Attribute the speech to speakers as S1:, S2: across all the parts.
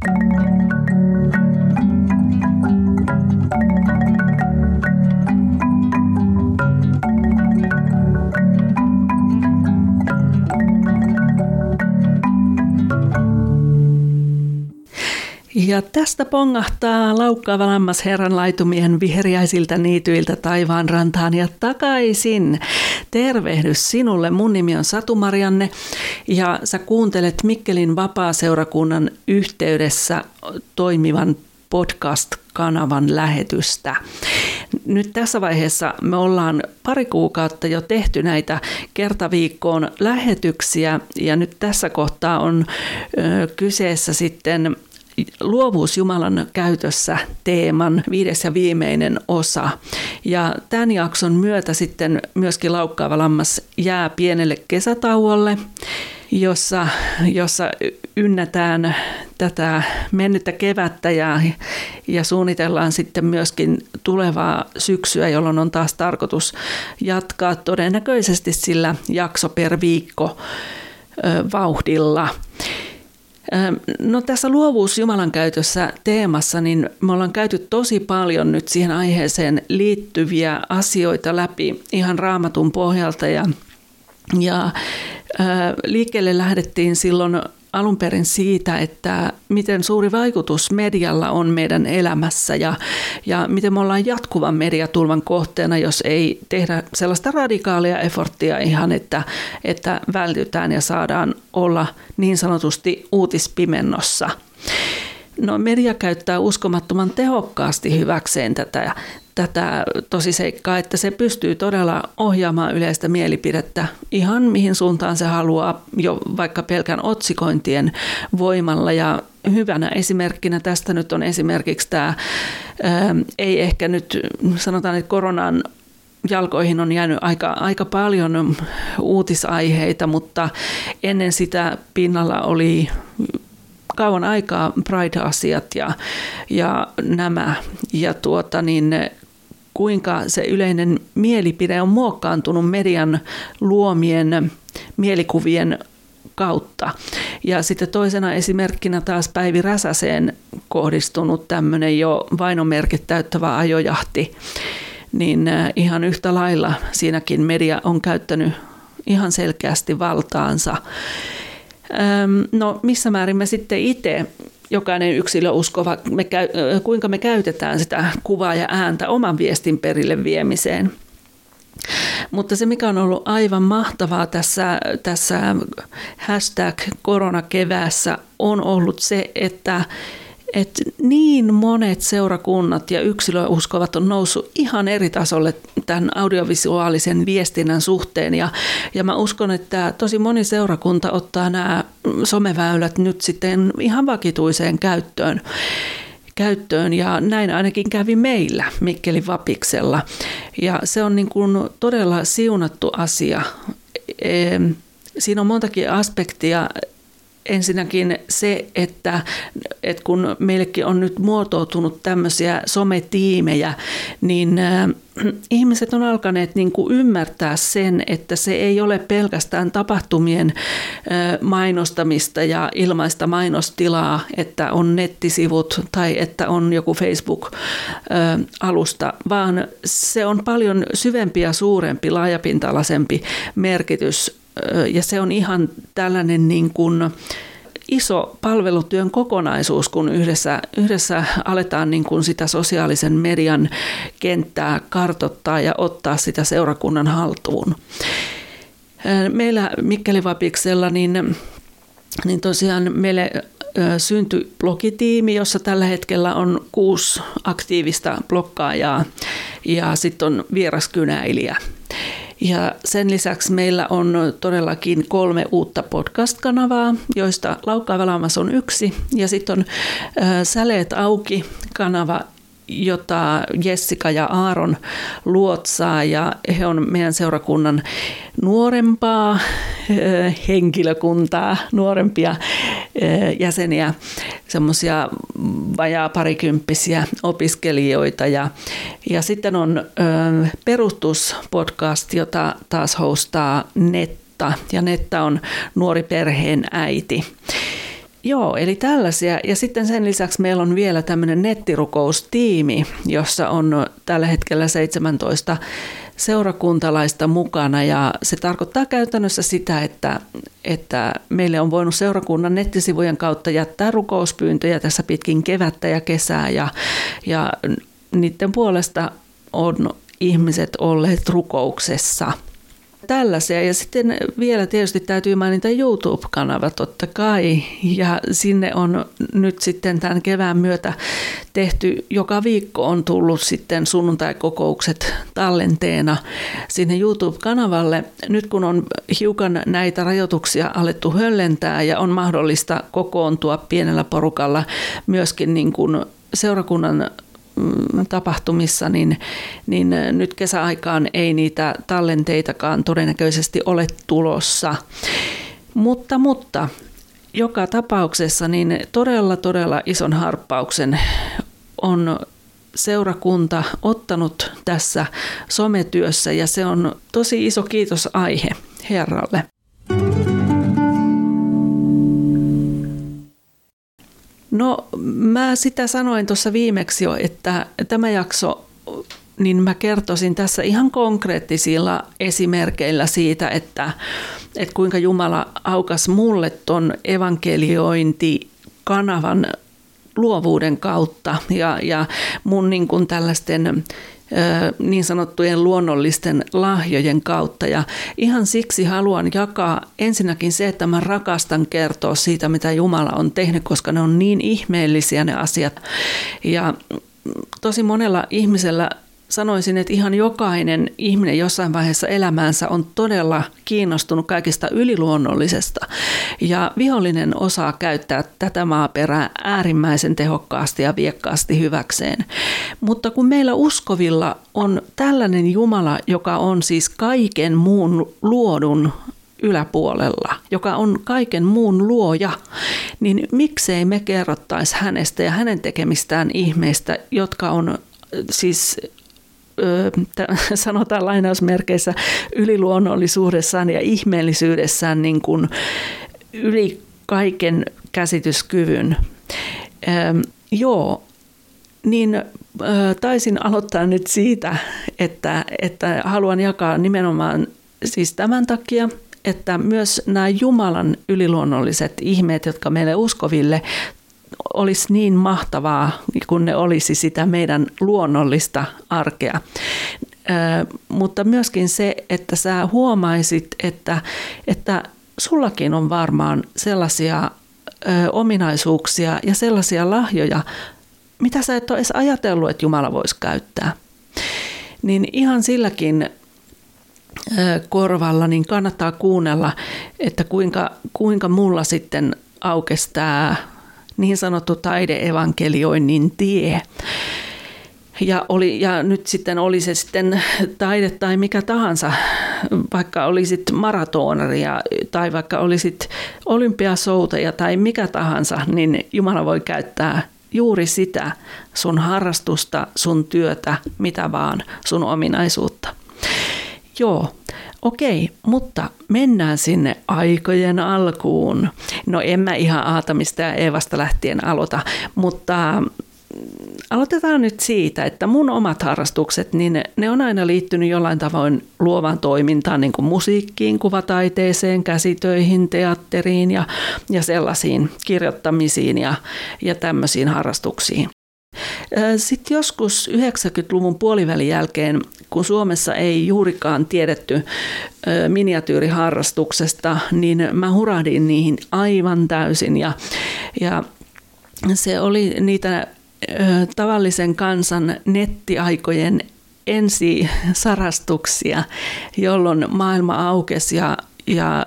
S1: ピッ! Ja tästä pongahtaa laukkaava lammas herran laitumien viheriäisiltä niityiltä taivaan rantaan ja takaisin. Tervehdys sinulle, mun nimi on Satu Marianne ja sä kuuntelet Mikkelin vapaa-seurakunnan yhteydessä toimivan podcast-kanavan lähetystä. Nyt tässä vaiheessa me ollaan pari kuukautta jo tehty näitä kertaviikkoon lähetyksiä ja nyt tässä kohtaa on ö, kyseessä sitten luovuus Jumalan käytössä teeman viides ja viimeinen osa. Ja tämän jakson myötä sitten myöskin laukkaava lammas jää pienelle kesätauolle, jossa, jossa ynnätään tätä mennyttä kevättä ja, ja suunnitellaan sitten myöskin tulevaa syksyä, jolloin on taas tarkoitus jatkaa todennäköisesti sillä jakso per viikko vauhdilla. No tässä luovuus Jumalan käytössä teemassa, niin me ollaan käyty tosi paljon nyt siihen aiheeseen liittyviä asioita läpi ihan raamatun pohjalta ja, ja liikkeelle lähdettiin silloin alun perin siitä, että miten suuri vaikutus medialla on meidän elämässä ja, ja miten me ollaan jatkuvan mediatulvan kohteena, jos ei tehdä sellaista radikaalia efforttia ihan, että, että vältytään ja saadaan olla niin sanotusti uutispimennossa. No, media käyttää uskomattoman tehokkaasti hyväkseen tätä tätä tosiseikkaa, että se pystyy todella ohjaamaan yleistä mielipidettä ihan mihin suuntaan se haluaa, jo vaikka pelkän otsikointien voimalla. Ja hyvänä esimerkkinä tästä nyt on esimerkiksi tämä, ää, ei ehkä nyt sanotaan, että koronan jalkoihin on jäänyt aika, aika paljon uutisaiheita, mutta ennen sitä pinnalla oli kauan aikaa Pride-asiat ja, ja nämä. Ja tuota, niin kuinka se yleinen mielipide on muokkaantunut median luomien mielikuvien kautta. Ja sitten toisena esimerkkinä taas Päivi Räsäseen kohdistunut tämmöinen jo vainomerkit täyttävä ajojahti, niin äh, ihan yhtä lailla siinäkin media on käyttänyt ihan selkeästi valtaansa. No missä määrin me sitten itse jokainen yksilö uskova, me käy, kuinka me käytetään sitä kuvaa ja ääntä oman viestin perille viemiseen. Mutta se, mikä on ollut aivan mahtavaa tässä, tässä hashtag koronakeväässä, on ollut se, että että niin monet seurakunnat ja yksilöuskovat on noussut ihan eri tasolle tämän audiovisuaalisen viestinnän suhteen. Ja, ja mä uskon, että tosi moni seurakunta ottaa nämä someväylät nyt sitten ihan vakituiseen käyttöön käyttöön ja näin ainakin kävi meillä Mikkelin Vapiksella. Ja se on niin kuin todella siunattu asia. Siinä on montakin aspektia ensinnäkin se, että, että kun meillekin on nyt muotoutunut tämmöisiä sometiimejä, niin äh, ihmiset on alkaneet niin kuin ymmärtää sen, että se ei ole pelkästään tapahtumien äh, mainostamista ja ilmaista mainostilaa, että on nettisivut tai että on joku Facebook-alusta, äh, vaan se on paljon syvempi ja suurempi, laajapintalaisempi merkitys ja se on ihan tällainen niin kuin iso palvelutyön kokonaisuus, kun yhdessä, yhdessä aletaan niin kuin sitä sosiaalisen median kenttää kartottaa ja ottaa sitä seurakunnan haltuun. Meillä Mikkelivapiksella niin, niin tosiaan meille syntyi blogitiimi, jossa tällä hetkellä on kuusi aktiivista blokkaajaa ja sitten on vieraskynäilijä. Ja sen lisäksi meillä on todellakin kolme uutta podcast-kanavaa, joista Laukkaava Lammas on yksi. Ja sitten on Säleet auki kanava, jota Jessica ja Aaron luotsaa ja he on meidän seurakunnan nuorempaa henkilökuntaa, nuorempia jäseniä, semmoisia vajaa parikymppisiä opiskelijoita ja, ja sitten on perustuspodcast, jota taas hostaa Netta ja Netta on nuori perheen äiti. Joo, eli tällaisia. Ja sitten sen lisäksi meillä on vielä tämmöinen nettirukoustiimi, jossa on tällä hetkellä 17 seurakuntalaista mukana. Ja se tarkoittaa käytännössä sitä, että, että meille on voinut seurakunnan nettisivujen kautta jättää rukouspyyntöjä tässä pitkin kevättä ja kesää. Ja, ja niiden puolesta on ihmiset olleet rukouksessa – tällaisia. Ja sitten vielä tietysti täytyy mainita YouTube-kanava totta kai. Ja sinne on nyt sitten tämän kevään myötä tehty, joka viikko on tullut sitten sunnuntaikokoukset tallenteena sinne YouTube-kanavalle. Nyt kun on hiukan näitä rajoituksia alettu höllentää ja on mahdollista kokoontua pienellä porukalla myöskin niin kuin seurakunnan tapahtumissa, niin, niin nyt kesäaikaan ei niitä tallenteitakaan todennäköisesti ole tulossa. Mutta, mutta joka tapauksessa niin todella, todella ison harppauksen on seurakunta ottanut tässä sometyössä ja se on tosi iso kiitos aihe Herralle. No mä sitä sanoin tuossa viimeksi jo, että tämä jakso niin mä kertoisin tässä ihan konkreettisilla esimerkkeillä siitä, että, että kuinka Jumala aukas mulle ton evankeliointikanavan luovuuden kautta ja, ja mun niin kuin tällaisten niin sanottujen luonnollisten lahjojen kautta. Ja ihan siksi haluan jakaa ensinnäkin se, että mä rakastan kertoa siitä, mitä Jumala on tehnyt, koska ne on niin ihmeellisiä ne asiat. Ja tosi monella ihmisellä sanoisin, että ihan jokainen ihminen jossain vaiheessa elämäänsä on todella kiinnostunut kaikista yliluonnollisesta. Ja vihollinen osaa käyttää tätä maaperää äärimmäisen tehokkaasti ja viekkaasti hyväkseen. Mutta kun meillä uskovilla on tällainen Jumala, joka on siis kaiken muun luodun yläpuolella, joka on kaiken muun luoja, niin miksei me kerrottaisi hänestä ja hänen tekemistään ihmeistä, jotka on siis sanotaan lainausmerkeissä yliluonnollisuudessaan ja ihmeellisyydessään niin kuin yli kaiken käsityskyvyn. joo, niin taisin aloittaa nyt siitä, että, että haluan jakaa nimenomaan siis tämän takia, että myös nämä Jumalan yliluonnolliset ihmeet, jotka meille uskoville olisi niin mahtavaa, kun ne olisi sitä meidän luonnollista arkea. mutta myöskin se, että sä huomaisit, että, että sullakin on varmaan sellaisia ominaisuuksia ja sellaisia lahjoja, mitä sä et ole edes ajatellut, että Jumala voisi käyttää. Niin ihan silläkin korvalla niin kannattaa kuunnella, että kuinka, kuinka mulla sitten aukesi tämä niin sanottu taideevankelioinnin tie. Ja, oli, ja nyt sitten oli se sitten taide tai mikä tahansa, vaikka olisit maratonaria tai vaikka olisit olympiasouteja tai mikä tahansa, niin Jumala voi käyttää juuri sitä sun harrastusta, sun työtä, mitä vaan, sun ominaisuutta. Joo, Okei, mutta mennään sinne aikojen alkuun. No en mä ihan Aatamista ja Eevasta lähtien aloita, mutta aloitetaan nyt siitä, että mun omat harrastukset, niin ne on aina liittynyt jollain tavoin luovaan toimintaan, niin kuin musiikkiin, kuvataiteeseen, käsitöihin, teatteriin ja, ja sellaisiin kirjoittamisiin ja, ja tämmöisiin harrastuksiin. Sitten joskus 90-luvun puolivälin jälkeen, kun Suomessa ei juurikaan tiedetty miniatyyriharrastuksesta, niin mä hurahdin niihin aivan täysin ja, ja se oli niitä tavallisen kansan nettiaikojen ensisarastuksia, jolloin maailma aukesi ja, ja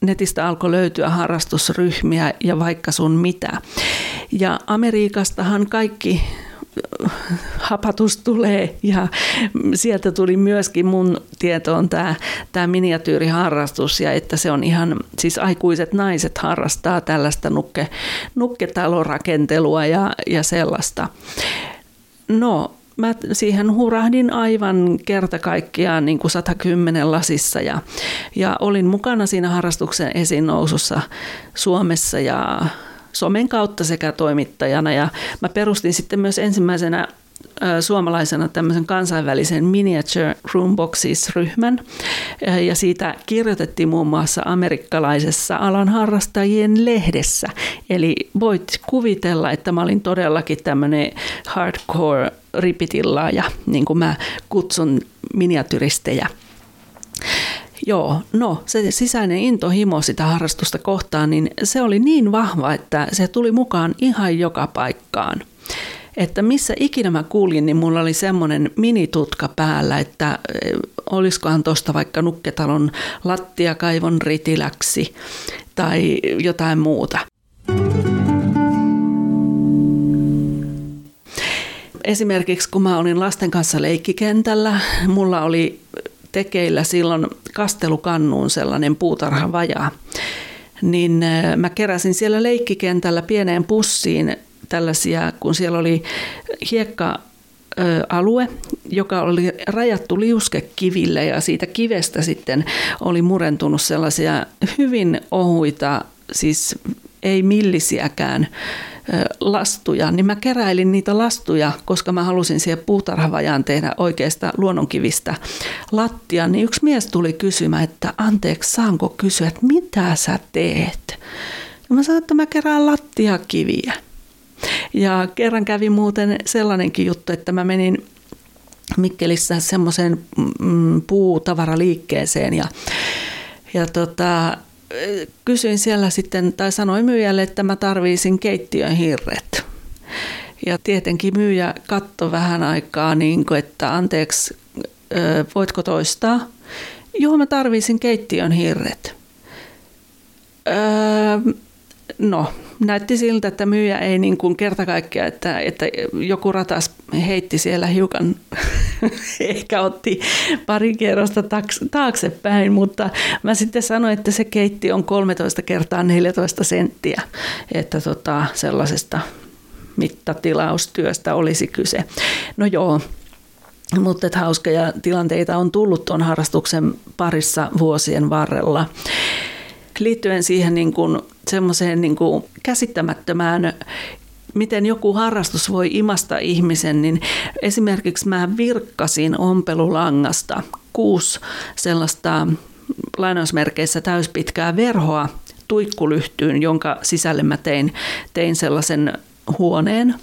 S1: netistä alkoi löytyä harrastusryhmiä ja vaikka sun mitä. Ja Amerikastahan kaikki hapatus tulee ja sieltä tuli myöskin mun tietoon tämä, tämä miniatyyriharrastus ja että se on ihan, siis aikuiset naiset harrastaa tällaista nukke, nukketalorakentelua ja, ja sellaista. No, mä siihen hurahdin aivan kerta kaikkiaan niin kuin 110 lasissa ja, ja olin mukana siinä harrastuksen esinnousussa Suomessa ja somen kautta sekä toimittajana. Ja mä perustin sitten myös ensimmäisenä suomalaisena tämmöisen kansainvälisen Miniature Roomboxes-ryhmän. Ja siitä kirjoitettiin muun muassa amerikkalaisessa alan harrastajien lehdessä. Eli voit kuvitella, että mä olin todellakin tämmöinen hardcore ripitillaaja, niin kuin mä kutsun miniatyristejä. Joo, no se sisäinen intohimo sitä harrastusta kohtaan, niin se oli niin vahva, että se tuli mukaan ihan joka paikkaan – että missä ikinä mä kuulin, niin mulla oli semmoinen minitutka päällä, että eh, olisikohan tuosta vaikka nukketalon lattiakaivon ritiläksi tai jotain muuta. Esimerkiksi kun mä olin lasten kanssa leikkikentällä, mulla oli tekeillä silloin kastelukannuun sellainen puutarhavajaa, niin eh, mä keräsin siellä leikkikentällä pieneen pussiin tällaisia, kun siellä oli hiekka alue, joka oli rajattu liuskekiville ja siitä kivestä sitten oli murentunut sellaisia hyvin ohuita, siis ei millisiäkään lastuja, niin mä keräilin niitä lastuja, koska mä halusin siihen puutarhavajaan tehdä oikeasta luonnonkivistä lattia, niin yksi mies tuli kysymään, että anteeksi, saanko kysyä, että mitä sä teet? Ja mä sanoin, että mä kerään lattiakiviä. Ja kerran kävi muuten sellainenkin juttu, että mä menin Mikkelissä semmoiseen mm, puutavaraliikkeeseen ja, ja tota, kysyin siellä sitten, tai sanoin myyjälle, että mä tarviisin keittiön hirret. Ja tietenkin myyjä katsoi vähän aikaa, niin kuin, että anteeksi, voitko toistaa? Joo, mä tarvisin keittiön hirret. Öö, no, näytti siltä, että myyjä ei niin kuin kerta kaikkiaan, että, että joku ratas heitti siellä hiukan, ehkä otti pari kierrosta taaksepäin, mutta mä sitten sanoin, että se keitti on 13 kertaa 14 senttiä, että tota, sellaisesta mittatilaustyöstä olisi kyse. No joo, mutta hauskoja tilanteita on tullut tuon harrastuksen parissa vuosien varrella liittyen siihen niin kuin, semmoiseen niin kuin käsittämättömään miten joku harrastus voi imasta ihmisen, niin esimerkiksi mä virkkasin ompelulangasta kuusi sellaista lainausmerkeissä täyspitkää verhoa tuikkulyhtyyn, jonka sisälle mä tein, tein sellaisen huoneen.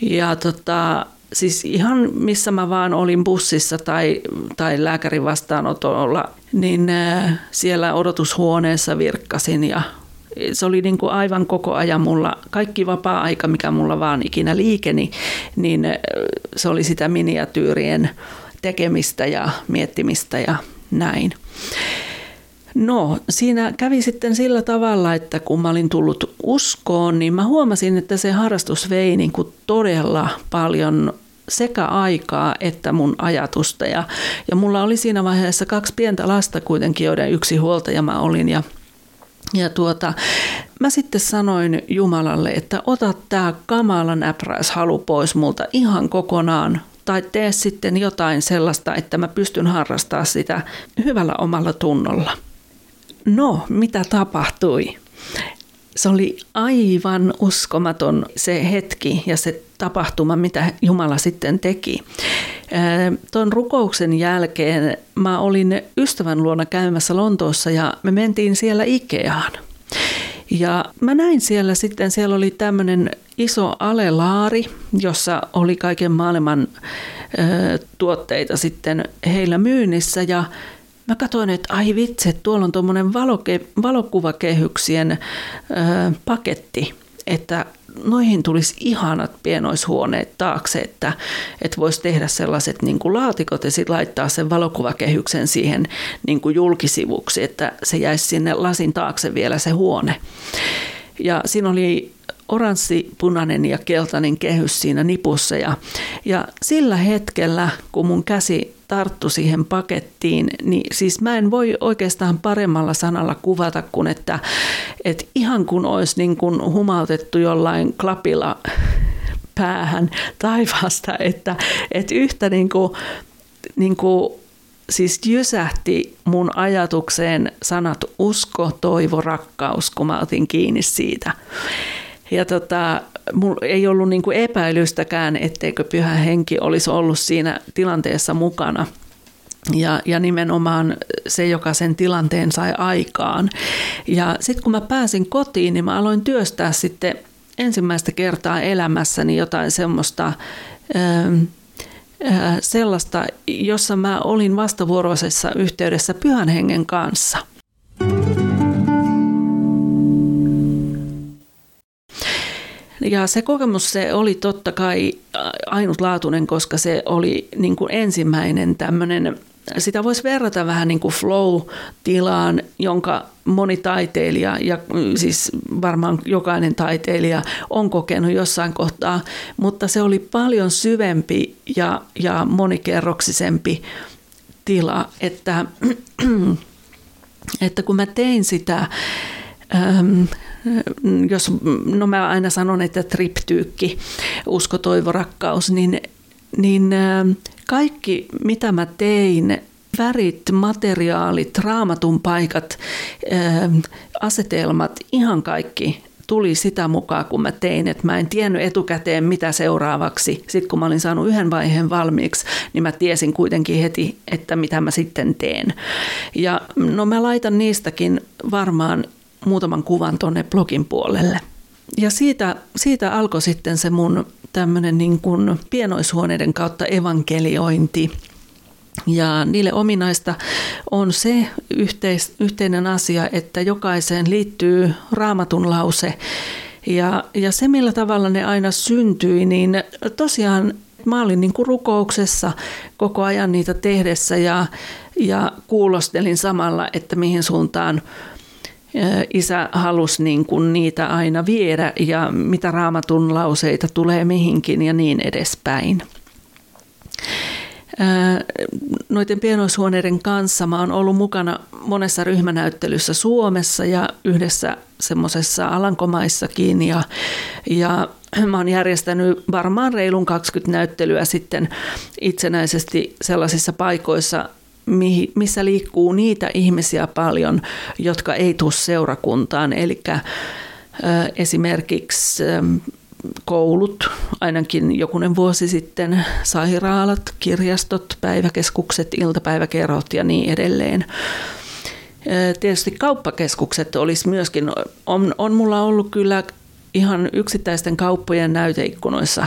S1: Ja tota, siis ihan missä mä vaan olin bussissa tai, tai lääkärin vastaanotolla, niin äh, siellä odotushuoneessa virkkasin ja se oli niin kuin aivan koko ajan mulla, kaikki vapaa-aika, mikä mulla vaan ikinä liikeni, niin äh, se oli sitä miniatyyrien tekemistä ja miettimistä ja näin. No, siinä kävi sitten sillä tavalla, että kun mä olin tullut uskoon, niin mä huomasin, että se harrastus vei niin kuin todella paljon sekä aikaa että mun ajatusta. Ja, ja mulla oli siinä vaiheessa kaksi pientä lasta kuitenkin, joiden yksi huoltaja mä olin. Ja, ja tuota, mä sitten sanoin Jumalalle, että ota tämä kamala näpräishalu pois multa ihan kokonaan tai tee sitten jotain sellaista, että mä pystyn harrastamaan sitä hyvällä omalla tunnolla. No, mitä tapahtui? Se oli aivan uskomaton se hetki ja se tapahtuma, mitä Jumala sitten teki. Tuon rukouksen jälkeen mä olin ystävän luona käymässä Lontoossa ja me mentiin siellä Ikeaan. Ja mä näin siellä sitten, siellä oli tämmöinen iso alelaari, jossa oli kaiken maailman ö, tuotteita sitten heillä myynnissä ja mä katsoin, että ai vitsi, tuolla on tuommoinen valoke, valokuvakehyksien ö, paketti, että noihin tulisi ihanat pienoishuoneet taakse, että, että voisi tehdä sellaiset niin kuin laatikot ja sitten laittaa sen valokuvakehyksen siihen niin kuin julkisivuksi, että se jäisi sinne lasin taakse vielä se huone. Ja siinä oli oranssi, punainen ja keltainen kehys siinä nipussa ja, ja sillä hetkellä, kun mun käsi tarttu siihen pakettiin, niin siis mä en voi oikeastaan paremmalla sanalla kuvata kuin, että, että ihan kun olisi niin kuin humautettu jollain klapilla päähän taivaasta, että, että yhtä niin kuin, niin kuin siis jysähti mun ajatukseen sanat usko, toivo, rakkaus, kun mä otin kiinni siitä. Ja tota, mulla ei ollut niin kuin epäilystäkään, etteikö pyhä henki olisi ollut siinä tilanteessa mukana. Ja, ja nimenomaan se, joka sen tilanteen sai aikaan. Ja sitten kun mä pääsin kotiin, niin mä aloin työstää sitten ensimmäistä kertaa elämässäni jotain semmoista, ähm, äh, sellaista, jossa mä olin vastavuoroisessa yhteydessä pyhän hengen kanssa. Ja se kokemus se oli totta kai ainutlaatuinen, koska se oli niin kuin ensimmäinen tämmöinen sitä voisi verrata vähän niin kuin flow-tilaan, jonka moni taiteilija ja siis varmaan jokainen taiteilija on kokenut jossain kohtaa, mutta se oli paljon syvempi ja, ja monikerroksisempi tila, että, että kun mä tein sitä, ähm, jos, no mä aina sanon, että triptyykki, usko, toivo, rakkaus, niin, niin kaikki, mitä mä tein, värit, materiaalit, raamatun paikat, asetelmat, ihan kaikki tuli sitä mukaan, kun mä tein, että mä en tiennyt etukäteen, mitä seuraavaksi. Sitten kun mä olin saanut yhden vaiheen valmiiksi, niin mä tiesin kuitenkin heti, että mitä mä sitten teen. Ja no mä laitan niistäkin varmaan muutaman kuvan tuonne blogin puolelle. Ja siitä, siitä alkoi sitten se mun tämmöinen niin kuin pienoishuoneiden kautta evankeliointi. Ja niille ominaista on se yhteis, yhteinen asia, että jokaiseen liittyy raamatun lause. Ja, ja se, millä tavalla ne aina syntyi, niin tosiaan mä olin niin kuin rukouksessa koko ajan niitä tehdessä ja, ja kuulostelin samalla, että mihin suuntaan isä halusi niin kuin niitä aina viedä ja mitä raamatun lauseita tulee mihinkin ja niin edespäin. Noiden pienoishuoneiden kanssa mä oon ollut mukana monessa ryhmänäyttelyssä Suomessa ja yhdessä semmoisessa Alankomaissakin ja, ja mä oon järjestänyt varmaan reilun 20 näyttelyä sitten itsenäisesti sellaisissa paikoissa, missä liikkuu niitä ihmisiä paljon, jotka ei tule seurakuntaan. Eli esimerkiksi koulut, ainakin jokunen vuosi sitten, sairaalat, kirjastot, päiväkeskukset, iltapäiväkerhot ja niin edelleen. Tietysti kauppakeskukset olisi myöskin, on, on mulla ollut kyllä ihan yksittäisten kauppojen näyteikkunoissa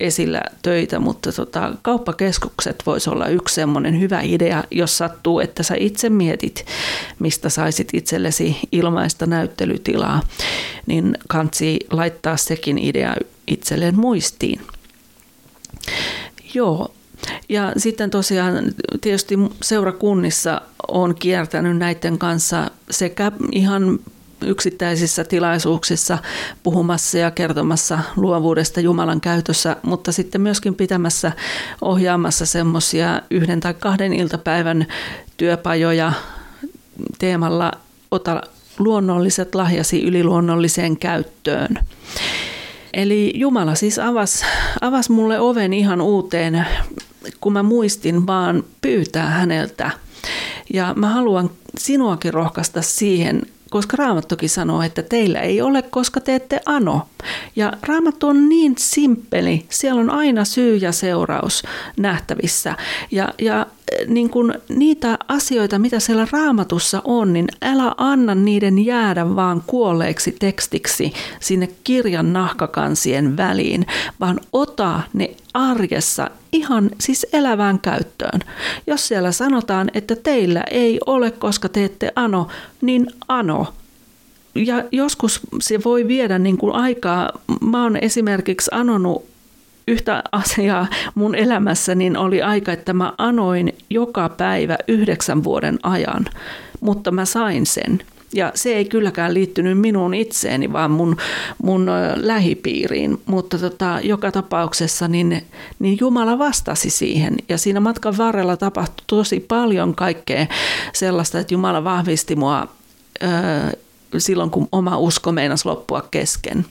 S1: esillä töitä, mutta tota, kauppakeskukset voisi olla yksi semmoinen hyvä idea, jos sattuu, että sä itse mietit, mistä saisit itsellesi ilmaista näyttelytilaa, niin kansi laittaa sekin idea itselleen muistiin. Joo, ja sitten tosiaan tietysti seurakunnissa on kiertänyt näiden kanssa sekä ihan yksittäisissä tilaisuuksissa puhumassa ja kertomassa luovuudesta Jumalan käytössä, mutta sitten myöskin pitämässä ohjaamassa semmoisia yhden tai kahden iltapäivän työpajoja teemalla Ota luonnolliset lahjasi yliluonnolliseen käyttöön. Eli Jumala siis avasi avas mulle oven ihan uuteen, kun mä muistin vaan pyytää häneltä. Ja mä haluan sinuakin rohkaista siihen, koska Raamattokin sanoo, että teillä ei ole, koska te ette ano. Ja Raamattu on niin simppeli, siellä on aina syy ja seuraus nähtävissä. Ja, ja niin kuin niitä asioita, mitä siellä raamatussa on, niin älä anna niiden jäädä vaan kuolleeksi tekstiksi sinne kirjan nahkakansien väliin, vaan ota ne arjessa ihan siis elävään käyttöön. Jos siellä sanotaan, että teillä ei ole, koska te ette ano, niin ano. Ja joskus se voi viedä niin kuin aikaa. Mä oon esimerkiksi anonut yhtä asiaa mun elämässä, niin oli aika, että mä anoin joka päivä yhdeksän vuoden ajan, mutta mä sain sen. Ja se ei kylläkään liittynyt minuun itseeni, vaan mun, mun lähipiiriin. Mutta tota, joka tapauksessa niin, niin Jumala vastasi siihen. Ja siinä matkan varrella tapahtui tosi paljon kaikkea sellaista, että Jumala vahvisti mua ö, silloin, kun oma usko meinasi loppua kesken.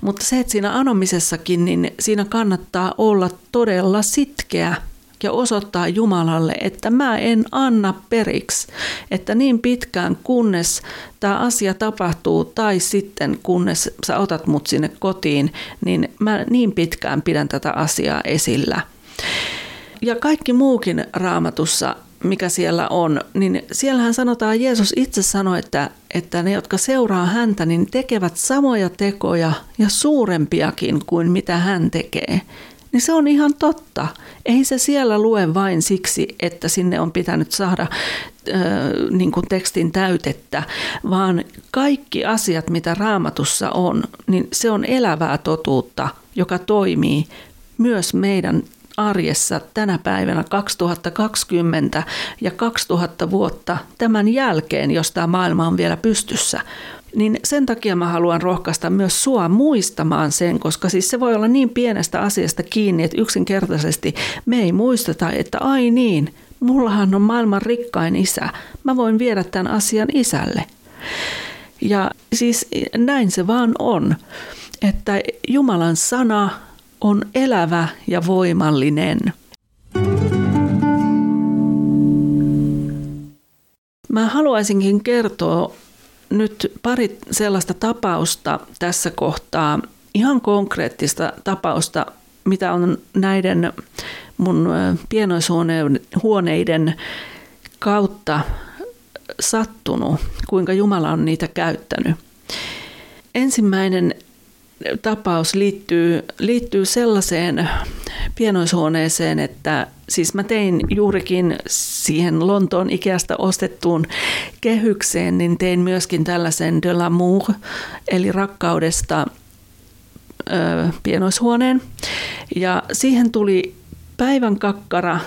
S1: Mutta se, että siinä anomisessakin, niin siinä kannattaa olla todella sitkeä ja osoittaa Jumalalle, että mä en anna periksi, että niin pitkään kunnes tämä asia tapahtuu tai sitten kunnes sä otat mut sinne kotiin, niin mä niin pitkään pidän tätä asiaa esillä. Ja kaikki muukin raamatussa mikä siellä on, niin siellähän sanotaan, Jeesus itse sanoi, että, että ne, jotka seuraa häntä, niin tekevät samoja tekoja ja suurempiakin kuin mitä hän tekee. Niin se on ihan totta. Ei se siellä lue vain siksi, että sinne on pitänyt saada ö, niin kuin tekstin täytettä, vaan kaikki asiat, mitä raamatussa on, niin se on elävää totuutta, joka toimii myös meidän arjessa tänä päivänä 2020 ja 2000 vuotta tämän jälkeen, jos tämä maailma on vielä pystyssä. Niin sen takia mä haluan rohkaista myös sua muistamaan sen, koska siis se voi olla niin pienestä asiasta kiinni, että yksinkertaisesti me ei muisteta, että ai niin, mullahan on maailman rikkain isä. Mä voin viedä tämän asian isälle. Ja siis näin se vaan on, että Jumalan sana on elävä ja voimallinen. Mä haluaisinkin kertoa nyt pari sellaista tapausta tässä kohtaa, ihan konkreettista tapausta, mitä on näiden mun pienoishuoneiden kautta sattunut, kuinka Jumala on niitä käyttänyt. Ensimmäinen tapaus liittyy, liittyy sellaiseen pienoishuoneeseen, että siis mä tein juurikin siihen Lontoon Ikeasta ostettuun kehykseen, niin tein myöskin tällaisen de l'amour, eli rakkaudesta ö, pienoishuoneen. Ja siihen tuli päivän kakkara,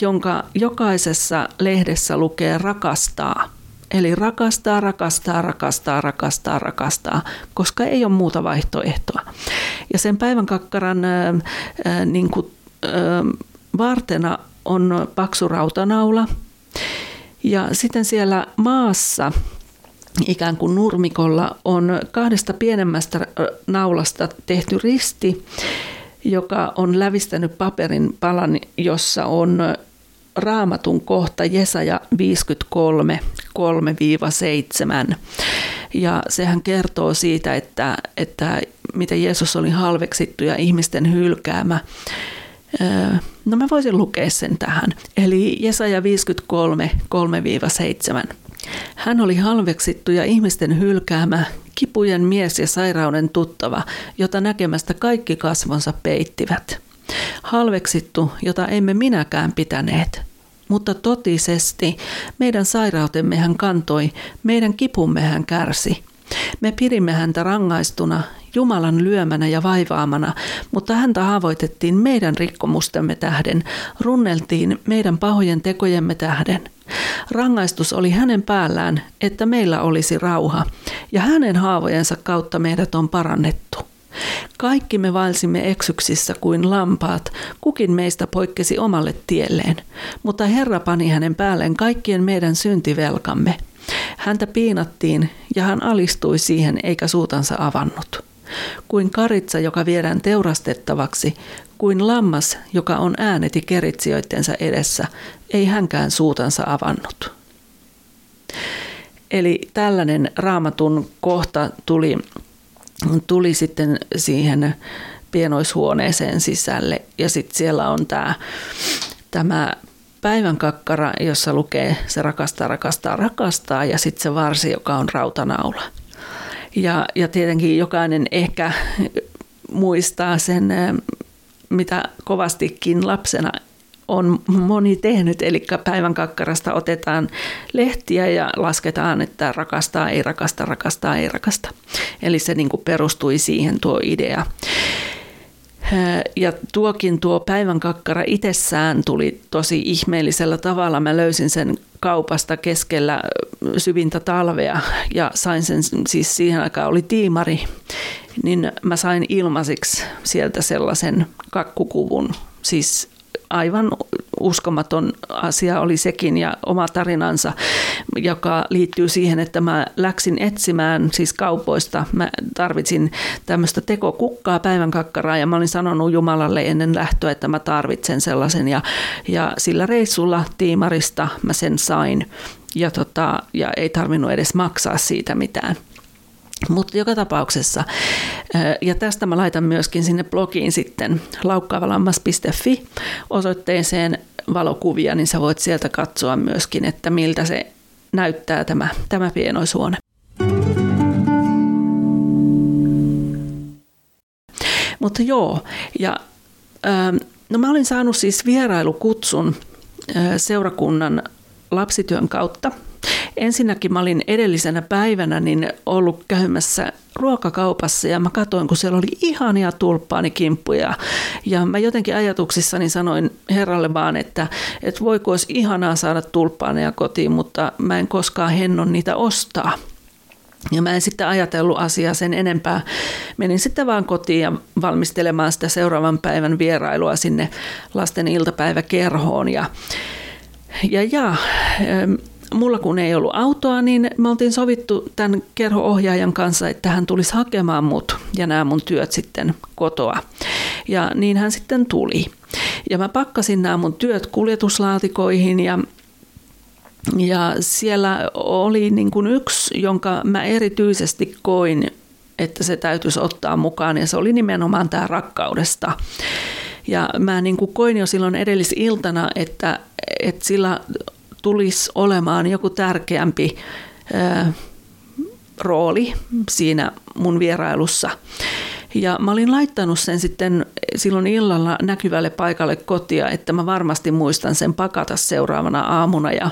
S1: jonka jokaisessa lehdessä lukee rakastaa – Eli rakastaa, rakastaa, rakastaa, rakastaa, rakastaa, koska ei ole muuta vaihtoehtoa. Ja sen päivän kakkaran ää, niin kuin, ää, vartena on paksu rautanaula. Ja sitten siellä maassa ikään kuin nurmikolla on kahdesta pienemmästä naulasta tehty risti, joka on lävistänyt paperin palan, jossa on raamatun kohta Jesaja 53, 3-7. Ja sehän kertoo siitä, että, että miten Jeesus oli halveksittu ja ihmisten hylkäämä. No mä voisin lukea sen tähän. Eli Jesaja 53, 3-7. Hän oli halveksittu ja ihmisten hylkäämä, kipujen mies ja sairauden tuttava, jota näkemästä kaikki kasvonsa peittivät. Halveksittu, jota emme minäkään pitäneet. Mutta totisesti meidän sairautemme hän kantoi, meidän kipumme hän kärsi. Me pidimme häntä rangaistuna, Jumalan lyömänä ja vaivaamana, mutta häntä haavoitettiin meidän rikkomustemme tähden, runneltiin meidän pahojen tekojemme tähden. Rangaistus oli hänen päällään, että meillä olisi rauha, ja hänen haavojensa kautta meidät on parannettu. Kaikki me vaelsimme eksyksissä kuin lampaat, kukin meistä poikkesi omalle tielleen, mutta Herra pani hänen päälleen kaikkien meidän syntivelkamme. Häntä piinattiin ja hän alistui siihen eikä suutansa avannut. Kuin karitsa, joka viedään teurastettavaksi, kuin lammas, joka on ääneti keritsijoittensa edessä, ei hänkään suutansa avannut. Eli tällainen raamatun kohta tuli tuli sitten siihen pienoishuoneeseen sisälle ja sitten siellä on tämä, tämä päivän kakkara, jossa lukee se rakastaa, rakastaa, rakastaa ja sitten se varsi, joka on rautanaula. Ja, ja tietenkin jokainen ehkä muistaa sen, mitä kovastikin lapsena on moni tehnyt, eli päivän kakkarasta otetaan lehtiä ja lasketaan, että rakastaa, ei rakasta, rakastaa, ei rakasta. Eli se niin kuin perustui siihen tuo idea. Ja tuokin tuo päivän kakkara itsessään tuli tosi ihmeellisellä tavalla. Mä löysin sen kaupasta keskellä syvintä talvea ja sain sen, siis siihen aikaan oli tiimari, niin mä sain ilmaisiksi sieltä sellaisen kakkukuvun, siis aivan uskomaton asia oli sekin ja oma tarinansa, joka liittyy siihen, että mä läksin etsimään siis kaupoista. Mä tarvitsin tämmöistä tekokukkaa, päivän kakkaraa ja mä olin sanonut Jumalalle ennen lähtöä, että mä tarvitsen sellaisen ja, ja sillä reissulla tiimarista mä sen sain ja, tota, ja ei tarvinnut edes maksaa siitä mitään. Mutta joka tapauksessa, ja tästä mä laitan myöskin sinne blogiin sitten laukkaavalammas.fi osoitteeseen valokuvia, niin sä voit sieltä katsoa myöskin, että miltä se näyttää tämä, tämä pienoisuone. Mutta joo, ja no mä olin saanut siis vierailukutsun seurakunnan lapsityön kautta – Ensinnäkin mä olin edellisenä päivänä niin ollut käymässä ruokakaupassa ja mä katsoin, kun siellä oli ihania tulppaanikimppuja. Ja mä jotenkin ajatuksissani sanoin herralle vaan, että, että voiko olisi ihanaa saada tulppaaneja kotiin, mutta mä en koskaan hennon niitä ostaa. Ja mä en sitten ajatellut asiaa sen enempää. Menin sitten vaan kotiin ja valmistelemaan sitä seuraavan päivän vierailua sinne lasten iltapäiväkerhoon. Ja, ja, ja mulla kun ei ollut autoa, niin me oltiin sovittu tämän kerhoohjaajan kanssa, että hän tulisi hakemaan mut ja nämä mun työt sitten kotoa. Ja niin hän sitten tuli. Ja mä pakkasin nämä mun työt kuljetuslaatikoihin ja ja siellä oli niin kuin yksi, jonka mä erityisesti koin, että se täytyisi ottaa mukaan, ja se oli nimenomaan tämä rakkaudesta. Ja mä niin kuin koin jo silloin edellisiltana, että, että sillä tulisi olemaan joku tärkeämpi ää, rooli siinä mun vierailussa. Ja mä olin laittanut sen sitten silloin illalla näkyvälle paikalle kotia, että mä varmasti muistan sen pakata seuraavana aamuna. Ja,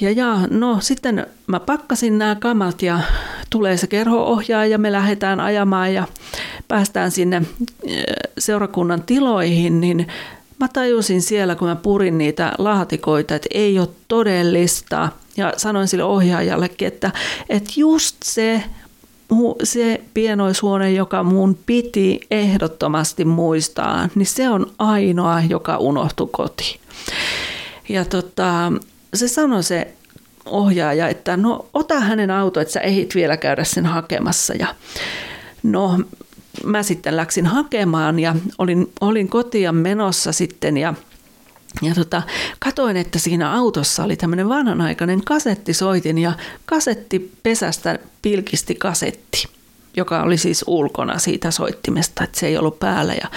S1: ja, ja no sitten mä pakkasin nämä kamat ja tulee se kerhoohjaaja ja me lähdetään ajamaan ja päästään sinne seurakunnan tiloihin, niin mä tajusin siellä, kun mä purin niitä laatikoita, että ei ole todellista. Ja sanoin sille ohjaajallekin, että, että just se, se pienoishuone, joka mun piti ehdottomasti muistaa, niin se on ainoa, joka unohtui kotiin. Ja tota, se sanoi se ohjaaja, että no ota hänen auto, että sä ehdit vielä käydä sen hakemassa. Ja no mä sitten läksin hakemaan ja olin, olin kotia menossa sitten ja ja tota, katoin, että siinä autossa oli tämmöinen vanhanaikainen kasettisoitin ja kasettipesästä pilkisti kasetti, joka oli siis ulkona siitä soittimesta, että se ei ollut päällä. Ja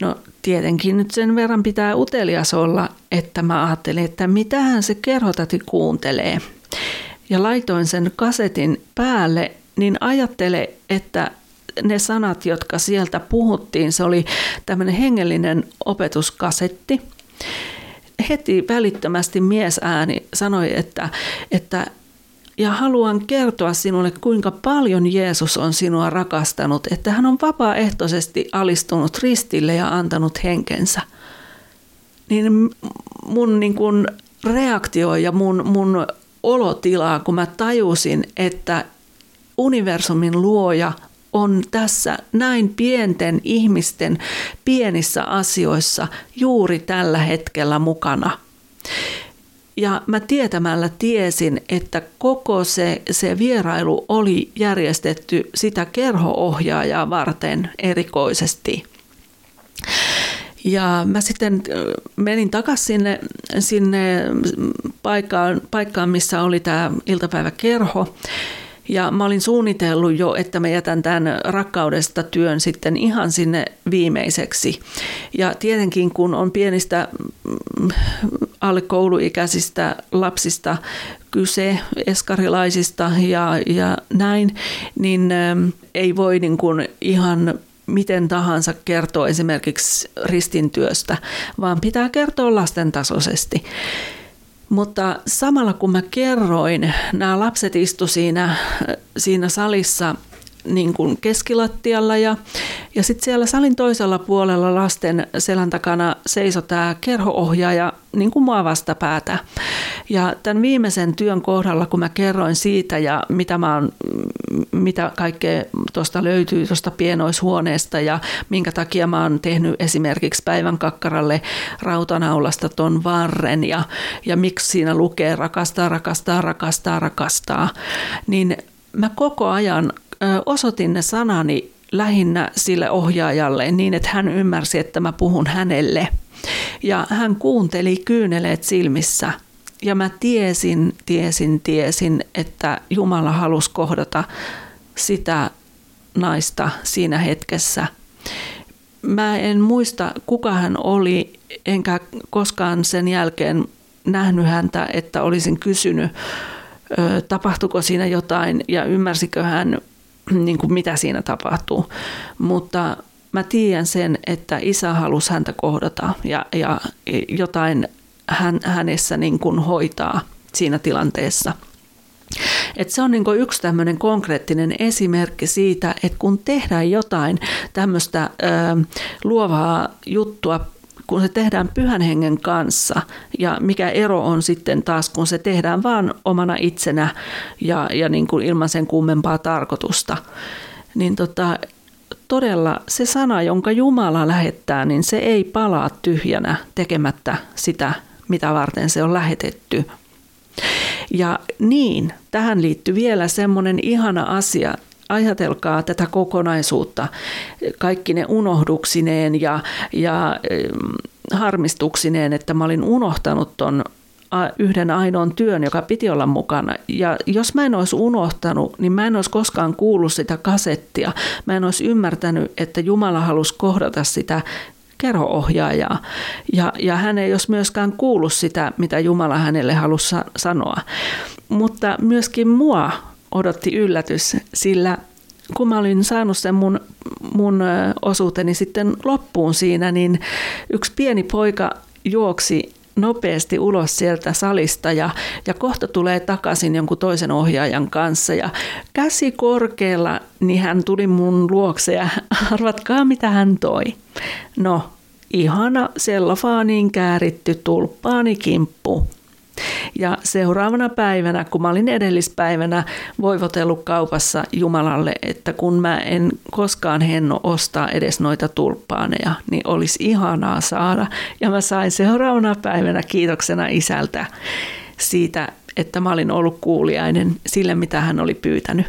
S1: no tietenkin nyt sen verran pitää utelias olla, että mä ajattelin, että mitähän se kerhotati kuuntelee. Ja laitoin sen kasetin päälle, niin ajattele, että ne sanat, jotka sieltä puhuttiin, se oli tämmöinen hengellinen opetuskasetti. Heti välittömästi miesääni sanoi, että, että ja haluan kertoa sinulle, kuinka paljon Jeesus on sinua rakastanut, että hän on vapaaehtoisesti alistunut ristille ja antanut henkensä. Niin mun niin kun reaktio ja mun, mun olotila, kun mä tajusin, että universumin luoja on tässä näin pienten ihmisten pienissä asioissa juuri tällä hetkellä mukana. Ja mä tietämällä tiesin, että koko se, se vierailu oli järjestetty sitä kerhoohjaajaa varten erikoisesti. Ja mä sitten menin takaisin sinne, sinne paikkaan, paikkaan, missä oli tämä iltapäiväkerho. Ja mä olin suunnitellut jo, että mä jätän tämän rakkaudesta työn sitten ihan sinne viimeiseksi. Ja tietenkin kun on pienistä mm, alle kouluikäisistä lapsista kyse, eskarilaisista ja, ja näin, niin ähm, ei voi niin kuin ihan miten tahansa kertoa esimerkiksi ristintyöstä, vaan pitää kertoa lasten tasoisesti. Mutta samalla kun mä kerroin, nämä lapset istu siinä, siinä salissa niin kuin keskilattialla ja, ja sitten siellä salin toisella puolella lasten selän takana seisoi tämä kerhoohjaaja niin kuin mua vastapäätä. Ja tämän viimeisen työn kohdalla, kun mä kerroin siitä ja mitä, mä oon, mitä kaikkea tuosta löytyy tuosta pienoishuoneesta ja minkä takia mä oon tehnyt esimerkiksi päivän kakkaralle rautanaulasta ton varren ja, ja miksi siinä lukee rakastaa, rakastaa, rakastaa, rakastaa, niin mä koko ajan osoitin ne sanani lähinnä sille ohjaajalle niin, että hän ymmärsi, että mä puhun hänelle. Ja hän kuunteli kyyneleet silmissä. Ja mä tiesin, tiesin, tiesin, että Jumala halusi kohdata sitä naista siinä hetkessä. Mä en muista, kuka hän oli, enkä koskaan sen jälkeen nähnyt häntä, että olisin kysynyt, tapahtuiko siinä jotain ja ymmärsikö hän niin kuin mitä siinä tapahtuu. Mutta mä tiedän sen, että isä halusi häntä kohdata ja, ja jotain hän, hänessä niin kuin hoitaa siinä tilanteessa. Et se on niin yksi tämmöinen konkreettinen esimerkki siitä, että kun tehdään jotain tämmöistä luovaa juttua kun se tehdään pyhän hengen kanssa ja mikä ero on sitten taas, kun se tehdään vaan omana itsenä ja, ja niin kuin ilman sen kummempaa tarkoitusta, niin tota, todella se sana, jonka Jumala lähettää, niin se ei palaa tyhjänä tekemättä sitä, mitä varten se on lähetetty. Ja niin, tähän liittyy vielä semmoinen ihana asia, ajatelkaa tätä kokonaisuutta, kaikki ne unohduksineen ja, ja harmistuksineen, että mä olin unohtanut ton yhden ainoan työn, joka piti olla mukana. Ja jos mä en olisi unohtanut, niin mä en olisi koskaan kuullut sitä kasettia. Mä en olisi ymmärtänyt, että Jumala halusi kohdata sitä kerhoohjaajaa. Ja, ja hän ei olisi myöskään kuullut sitä, mitä Jumala hänelle halusi sanoa. Mutta myöskin mua odotti yllätys, sillä kun mä olin saanut sen mun, mun osuuteni sitten loppuun siinä, niin yksi pieni poika juoksi nopeasti ulos sieltä salista ja, ja kohta tulee takaisin jonkun toisen ohjaajan kanssa ja käsi korkealla, niin hän tuli mun luokse ja arvatkaa mitä hän toi. No, ihana sellofaaniin kääritty tulppaanikimppu ja seuraavana päivänä, kun mä olin edellispäivänä voivotellut kaupassa Jumalalle, että kun mä en koskaan henno ostaa edes noita tulppaaneja, niin olisi ihanaa saada. Ja mä sain seuraavana päivänä kiitoksena isältä siitä, että mä olin ollut kuuliainen sille, mitä hän oli pyytänyt.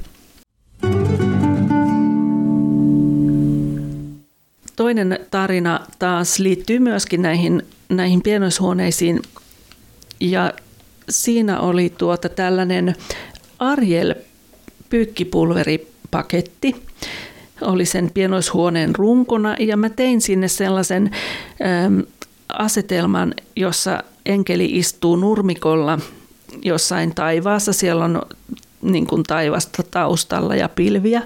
S1: Toinen tarina taas liittyy myöskin näihin, näihin pienoishuoneisiin ja siinä oli tuota tällainen Ariel pyykkipulveripaketti, oli sen pienoishuoneen runkona ja mä tein sinne sellaisen äm, asetelman, jossa enkeli istuu nurmikolla jossain taivaassa. Siellä on niin kuin taivasta taustalla ja pilviä.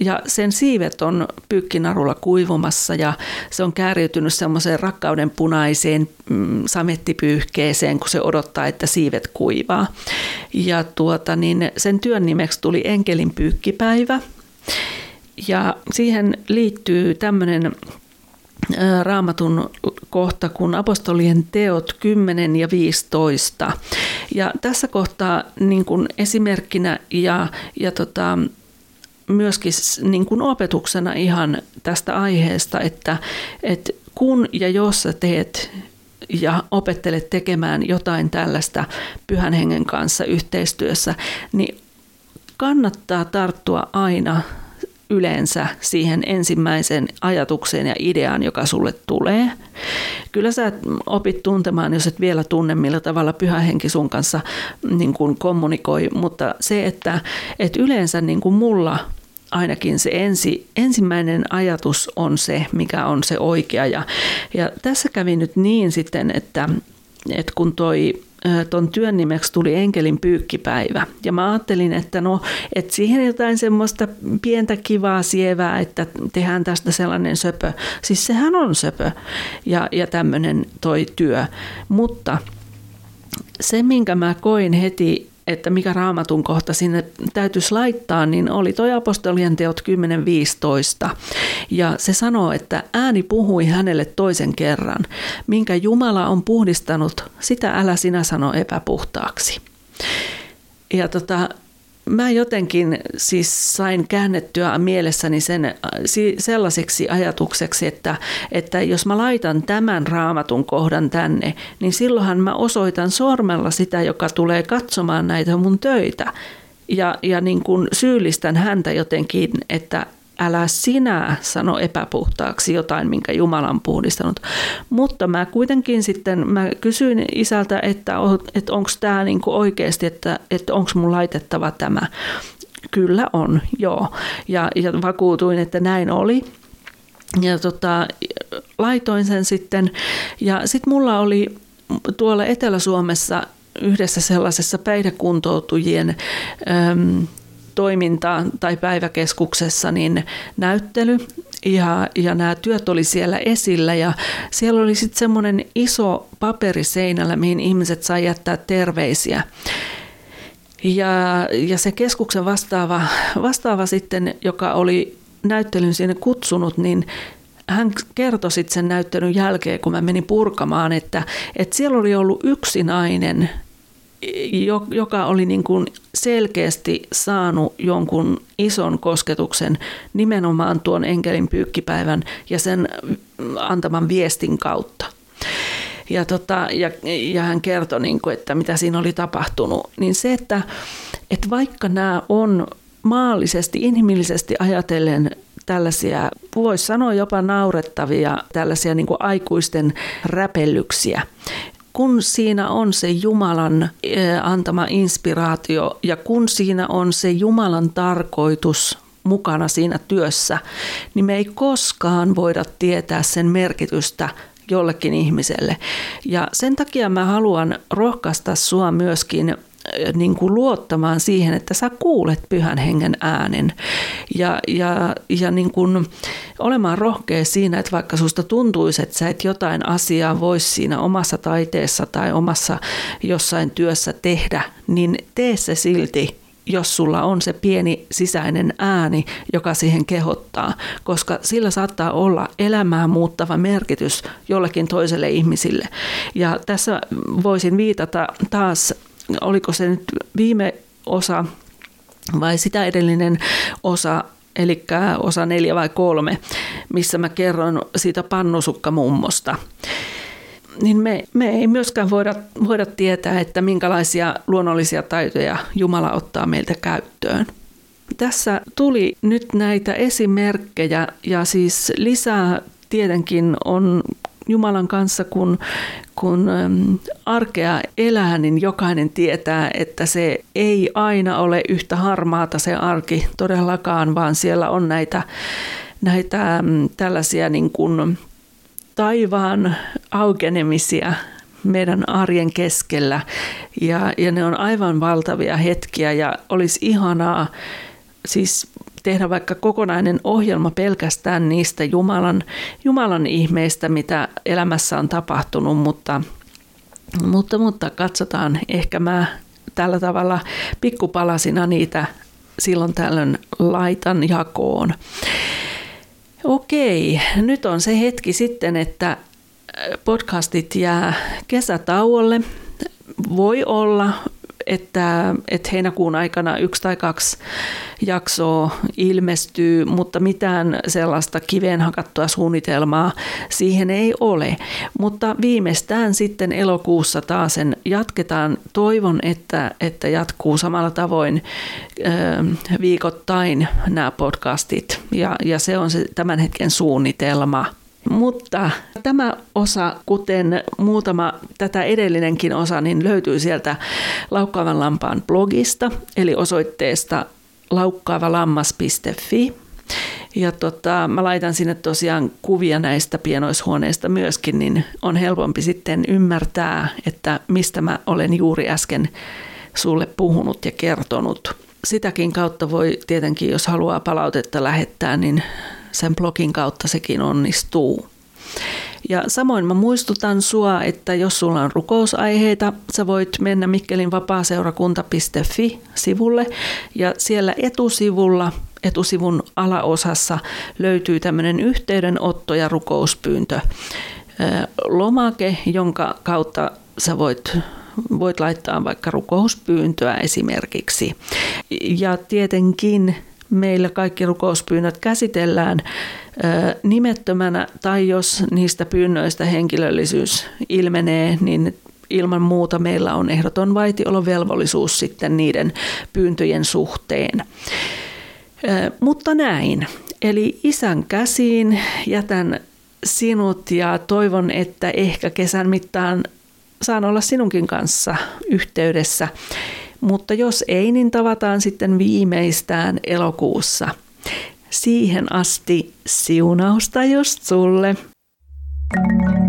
S1: Ja sen siivet on pyykkinarulla kuivumassa ja se on kääriytynyt semmoiseen rakkauden punaiseen mm, samettipyyhkeeseen, kun se odottaa, että siivet kuivaa. Ja tuota, niin sen työn nimeksi tuli Enkelin pyykkipäivä. Ja siihen liittyy tämmöinen raamatun kohta kuin apostolien teot 10 ja 15. Ja tässä kohtaa niin kuin esimerkkinä ja, ja tota, myöskin niin kuin opetuksena ihan tästä aiheesta, että, että kun ja jos sä teet ja opettelet tekemään jotain tällaista pyhän hengen kanssa yhteistyössä, niin kannattaa tarttua aina yleensä siihen ensimmäisen ajatukseen ja ideaan, joka sulle tulee. Kyllä sä opit tuntemaan, jos et vielä tunne, millä tavalla pyhä henki sun kanssa niin kuin kommunikoi, mutta se, että, että yleensä niin kuin mulla ainakin se ensi, ensimmäinen ajatus on se, mikä on se oikea. Ja, ja tässä kävi nyt niin sitten, että, että kun toi ton työn nimeksi tuli Enkelin pyykkipäivä. Ja mä ajattelin, että no, että siihen jotain semmoista pientä kivaa sievää, että tehdään tästä sellainen söpö. Siis sehän on söpö ja, ja tämmöinen toi työ. Mutta se, minkä mä koin heti että mikä raamatun kohta sinne täytyisi laittaa, niin oli toi apostolien teot 10.15. Ja se sanoo, että ääni puhui hänelle toisen kerran. Minkä Jumala on puhdistanut, sitä älä sinä sano epäpuhtaaksi. Ja tota, mä jotenkin siis sain käännettyä mielessäni sen äh, sellaiseksi ajatukseksi, että, että jos mä laitan tämän raamatun kohdan tänne, niin silloinhan mä osoitan sormella sitä, joka tulee katsomaan näitä mun töitä. Ja, ja niin kuin syyllistän häntä jotenkin, että älä sinä sano epäpuhtaaksi jotain, minkä Jumala on puhdistanut. Mutta mä kuitenkin sitten, mä kysyin isältä, että, että onko tämä niinku oikeasti, että, että onko mun laitettava tämä. Kyllä on, joo. Ja, ja vakuutuin, että näin oli. Ja tota, laitoin sen sitten. Ja sitten mulla oli tuolla Etelä-Suomessa yhdessä sellaisessa päihdekuntoutujien toiminta tai päiväkeskuksessa niin näyttely ja, ja nämä työt oli siellä esillä ja siellä oli sitten semmoinen iso paperi seinällä, mihin ihmiset sai jättää terveisiä. Ja, ja se keskuksen vastaava, vastaava sitten, joka oli näyttelyn sinne kutsunut, niin hän kertoi sitten sen näyttelyn jälkeen, kun mä menin purkamaan, että, että siellä oli ollut yksi nainen, joka oli niin kuin selkeästi saanut jonkun ison kosketuksen nimenomaan tuon enkelin pyykkipäivän ja sen antaman viestin kautta. Ja, tota, ja, ja hän kertoi, niin kuin, että mitä siinä oli tapahtunut. Niin se, että, että vaikka nämä on maallisesti, inhimillisesti ajatellen tällaisia, voisi sanoa jopa naurettavia, tällaisia niin kuin aikuisten räpellyksiä, kun siinä on se Jumalan eh, antama inspiraatio ja kun siinä on se Jumalan tarkoitus mukana siinä työssä, niin me ei koskaan voida tietää sen merkitystä jollekin ihmiselle. Ja sen takia mä haluan rohkaista sua myöskin niin kuin luottamaan siihen, että sä kuulet pyhän hengen äänen ja, ja, ja niin kuin olemaan rohkea siinä, että vaikka susta tuntuisi, että sä et jotain asiaa voisi siinä omassa taiteessa tai omassa jossain työssä tehdä, niin tee se silti jos sulla on se pieni sisäinen ääni, joka siihen kehottaa, koska sillä saattaa olla elämää muuttava merkitys jollekin toiselle ihmisille. Ja tässä voisin viitata taas oliko se nyt viime osa vai sitä edellinen osa, eli osa neljä vai kolme, missä mä kerron siitä pannusukkamummosta niin me, me ei myöskään voida, voida tietää, että minkälaisia luonnollisia taitoja Jumala ottaa meiltä käyttöön. Tässä tuli nyt näitä esimerkkejä ja siis lisää tietenkin on Jumalan kanssa, kun, kun ähm, arkea elää, niin jokainen tietää, että se ei aina ole yhtä harmaata se arki todellakaan, vaan siellä on näitä, näitä ähm, tällaisia niin kuin taivaan aukenemisia meidän arjen keskellä. Ja, ja ne on aivan valtavia hetkiä ja olisi ihanaa siis tehdä vaikka kokonainen ohjelma pelkästään niistä Jumalan, Jumalan ihmeistä, mitä elämässä on tapahtunut, mutta, mutta, mutta katsotaan, ehkä mä tällä tavalla pikkupalasina niitä silloin tällöin laitan jakoon. Okei, nyt on se hetki sitten, että podcastit jää kesätauolle. Voi olla, että, että heinäkuun aikana yksi tai kaksi jaksoa ilmestyy, mutta mitään sellaista kiveen hakattua suunnitelmaa siihen ei ole. Mutta viimeistään sitten elokuussa taas sen jatketaan. Toivon, että, että jatkuu samalla tavoin ö, viikoittain nämä podcastit ja, ja se on se tämän hetken suunnitelma. Mutta tämä osa, kuten muutama tätä edellinenkin osa, niin löytyy sieltä Laukkaavan lampaan blogista, eli osoitteesta laukkaavalammas.fi. Ja tota, mä laitan sinne tosiaan kuvia näistä pienoishuoneista myöskin, niin on helpompi sitten ymmärtää, että mistä mä olen juuri äsken sulle puhunut ja kertonut. Sitäkin kautta voi tietenkin, jos haluaa palautetta lähettää, niin sen blogin kautta sekin onnistuu. Ja samoin mä muistutan sua, että jos sulla on rukousaiheita, sä voit mennä Mikkelin vapaaseurakunta.fi-sivulle ja siellä etusivulla etusivun alaosassa löytyy tämmöinen yhteydenotto ja rukouspyyntö lomake, jonka kautta sä voit voit laittaa vaikka rukouspyyntöä esimerkiksi. Ja tietenkin meillä kaikki rukouspyynnöt käsitellään nimettömänä tai jos niistä pyynnöistä henkilöllisyys ilmenee, niin ilman muuta meillä on ehdoton vaitiolovelvollisuus sitten niiden pyyntöjen suhteen. Mutta näin. Eli isän käsiin jätän sinut ja toivon, että ehkä kesän mittaan saan olla sinunkin kanssa yhteydessä. Mutta jos ei, niin tavataan sitten viimeistään elokuussa. Siihen asti siunausta just sulle. thank you